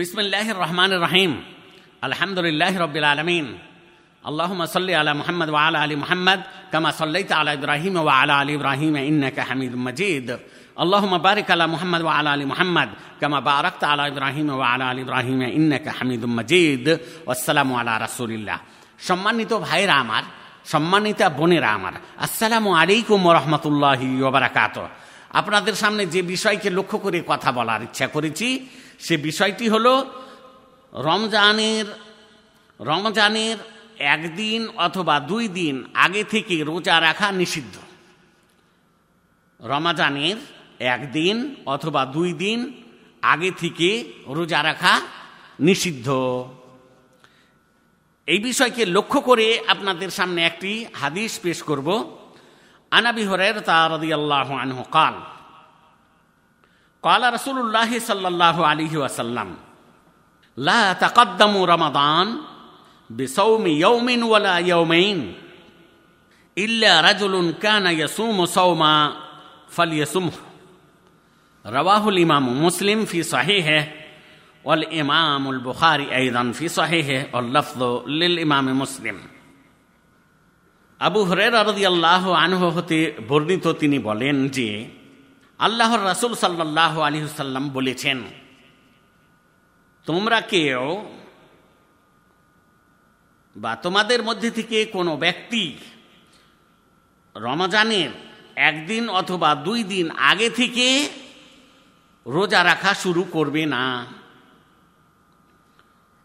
বিসমিল্লাহ রহমান রাহিম আলহামদুলিল্লাহ রবিল আলমিন আল্লাহমা সাল্লি আলা মোহাম্মদ ওয়া আলা আলী মোহাম্মদ কামা সাল্লাই আলা ইব্রাহিম ওয়া আলা আলী ইব্রাহিম ইন্নাকা হামিদ মজিদ আল্লাহমা বারিক আলা মোহাম্মদ ওয়া আলা আলী মোহাম্মদ কামা বারাকত আলা ইব্রাহিম ওয়া আলা আলী ইব্রাহিম ইন্নাকা হামিদ মজিদ আসসালামু আলা রাসুলিল্লাহ সম্মানিত ভাইরা আমার, সম্মানিতা বোনেরা আমার, আসসালামু আলাইকুম রহমতুল্লাহি ওবরাকাত আপনাদের সামনে যে বিষয়কে লক্ষ্য করে কথা বলার ইচ্ছা করেছি, সে বিষয়টি হল, রমজানের রমজানের একদিন অথবা দুই দিন আগে থেকে রোজা রাখা নিষিদ্ধ। রমাজানের একদিন অথবা দুই দিন আগে থেকে রোজা রাখা নিষিদ্ধ। এই বিষয়কে লক্ষ্য করে আপনাদের সামনে একটি হাদিস পেশ করব। عن أبي هريرة رضي الله عنه قال قال رسول الله صلى الله عليه وسلم لا تقدموا رمضان بصوم يوم ولا يومين إلا رجل كان يصوم صوما فليصمه. رواه الإمام مسلم في صحيحه والإمام البخاري أيضا في صحيحه واللفظ للإمام مسلم. আবু হরের আল্লাহ আনহ হতে বর্ণিত তিনি বলেন যে, আল্লাহর রাসুল সাল্লাহ আলী সাল্লাম বলেছেন, তোমরা কেউ বা তোমাদের মধ্যে থেকে কোনো ব্যক্তি রমজানের একদিন অথবা দুই দিন আগে থেকে রোজা রাখা শুরু করবে না।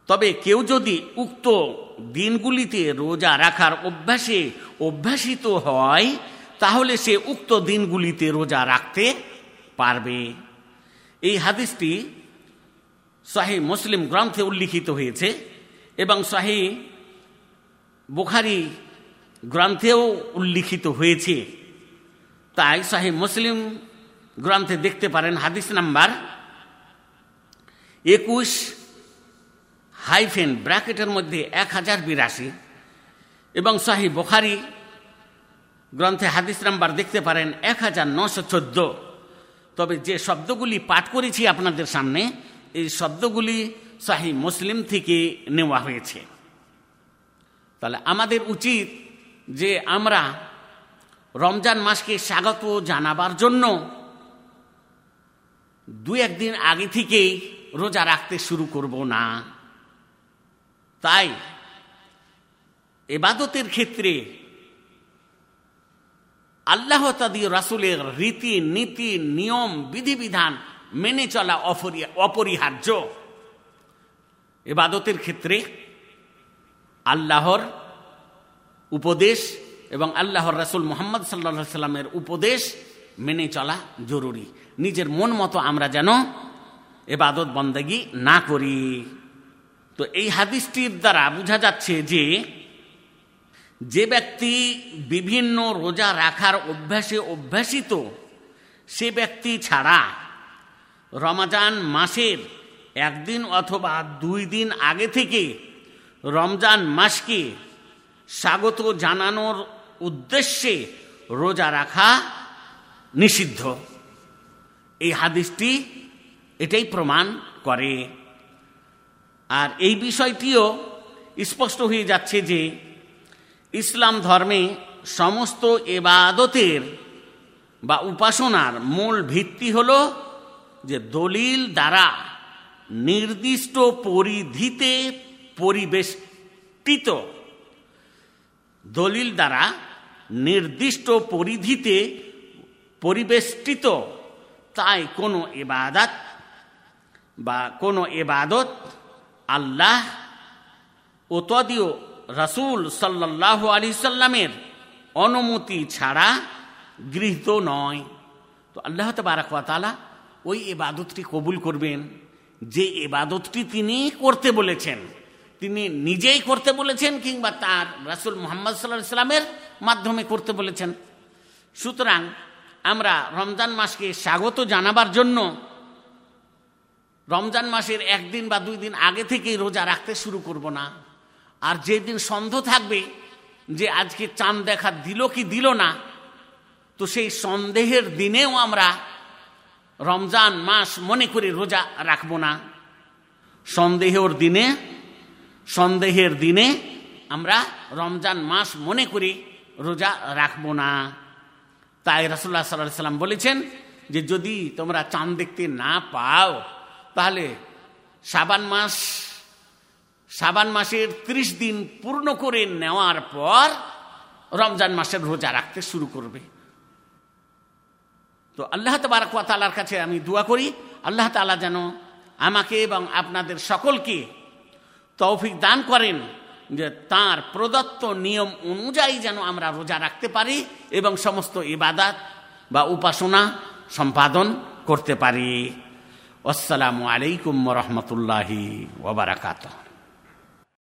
তবে কেউ যদি উক্ত দিনগুলিতে রোজা রাখার অভ্যাসে অভ্যাসিত হয় তাহলে সে উক্ত দিনগুলিতে রোজা রাখতে পারবে। এই হাদিসটি শাহী মুসলিম গ্রন্থে উল্লিখিত হয়েছে এবং শাহী বুখারি গ্রন্থেও উল্লিখিত হয়েছে। তাই শাহী মুসলিম গ্রন্থে দেখতে পারেন হাদিস নাম্বার একুশ হাইফেন ব্র্যাকেটের মধ্যে এক হাজার বিরাশি। এবং শাহী বোখারি গ্রন্থে হাদিস নাম্বার দেখতে পারেন এক হাজার নশো চোদ্দ। তবে যে শব্দগুলি পাঠ করেছি আপনাদের সামনে, এই শব্দগুলি শাহী মুসলিম থেকে নেওয়া হয়েছে। তাহলে আমাদের উচিত যে আমরা রমজান মাসকে স্বাগত জানাবার জন্য দু একদিন আগে থেকেই রোজা রাখতে শুরু করব না। তাই এবাদতের ক্ষেত্রে আল্লাহ তাদি রাসুলের রীতি, নীতি, নিয়ম, বিধিবিধান মেনে চলা অপরিহার্য। এবাদতের ক্ষেত্রে আল্লাহর উপদেশ এবং আল্লাহর রাসুল মোহাম্মদ সাল্লা সাল্লামের উপদেশ মেনে চলা জরুরি। নিজের মন মতো আমরা যেন এবাদত বন্দেগি না করি। তো এই হাদিসটির দ্বারা বোঝা যাচ্ছে যে যে ব্যক্তি বিভিন্ন রোজা রাখার অভ্যাসে অভ্যাসিত, সে ব্যক্তি ছাড়া রমজান মাসের একদিন অথবা দুই দিন আগে থেকে রমজান মাসকে স্বাগত জানানোর উদ্দেশ্যে রোজা রাখা নিষিদ্ধ। এই হাদিসটি এটাই প্রমাণ করে। আর এই বিষয়টিও স্পষ্ট হয়ে যাচ্ছে যে ইসলাম ধর্মে সমস্ত এবাদতের বা উপাসনার মূল ভিত্তি হল যে দলিল দ্বারা নির্দিষ্ট পরিধিতে পরিবেষ্টিত। দলিল দ্বারা নির্দিষ্ট পরিধিতে পরিবেষ্টিত। তাই কোনো এবাদত বা কোনো এবাদত আল্লাহ ও তদীয় রাসুল সাল্লাহ আলি সাল্লামের অনুমতি ছাড়া গৃহীত নয়। তো আল্লাহ তালা ওই এবাদতটি কবুল করবেন। যে এবাদতটি তিনি করতে বলেছেন, তিনি নিজেই করতে বলেছেন কিংবা তার রাসুল মোহাম্মদ সাল্লাহ সাল্লামের মাধ্যমে করতে বলেছেন। সুতরাং আমরা রমজান মাসকে স্বাগত জানাবার জন্য রমজান মাসের একদিন বা দুই দিন আগে থেকেই রোজা রাখতে শুরু করব না। আর যেদিন সন্দেহ থাকবে যে আজকে চাঁদ দেখা দিল কি দিল না, তো সেই সন্দেহের দিনেও আমরা রমজান মাস মনে করে রোজা রাখব না। সন্দেহের দিনে সন্দেহের দিনে আমরা রমজান মাস মনে করি রোজা রাখব না। তাই রসুল্লাহ সাল্লাহ সাল্লাম বলেছেন যে যদি তোমরা চাঁদ দেখতে না পাও, তাহলে সাবান মাস সাবান মাসের ত্রিশ দিন পূর্ণ করে নেওয়ার পর রমজান মাসের রোজা রাখতে শুরু করবে। তো আল্লাহ তালার কাছে আমি দোয়া করি, আল্লাহ তালা যেন আমাকে এবং আপনাদের সকলকে তৌফিক দান করেন যে তার প্রদত্ত নিয়ম অনুযায়ী যেন আমরা রোজা রাখতে পারি এবং সমস্ত ইবাদাত বা উপাসনা সম্পাদন করতে পারি। আসসালামু আলাইকুম রহমতুল্লাহি ওবরাকাতহ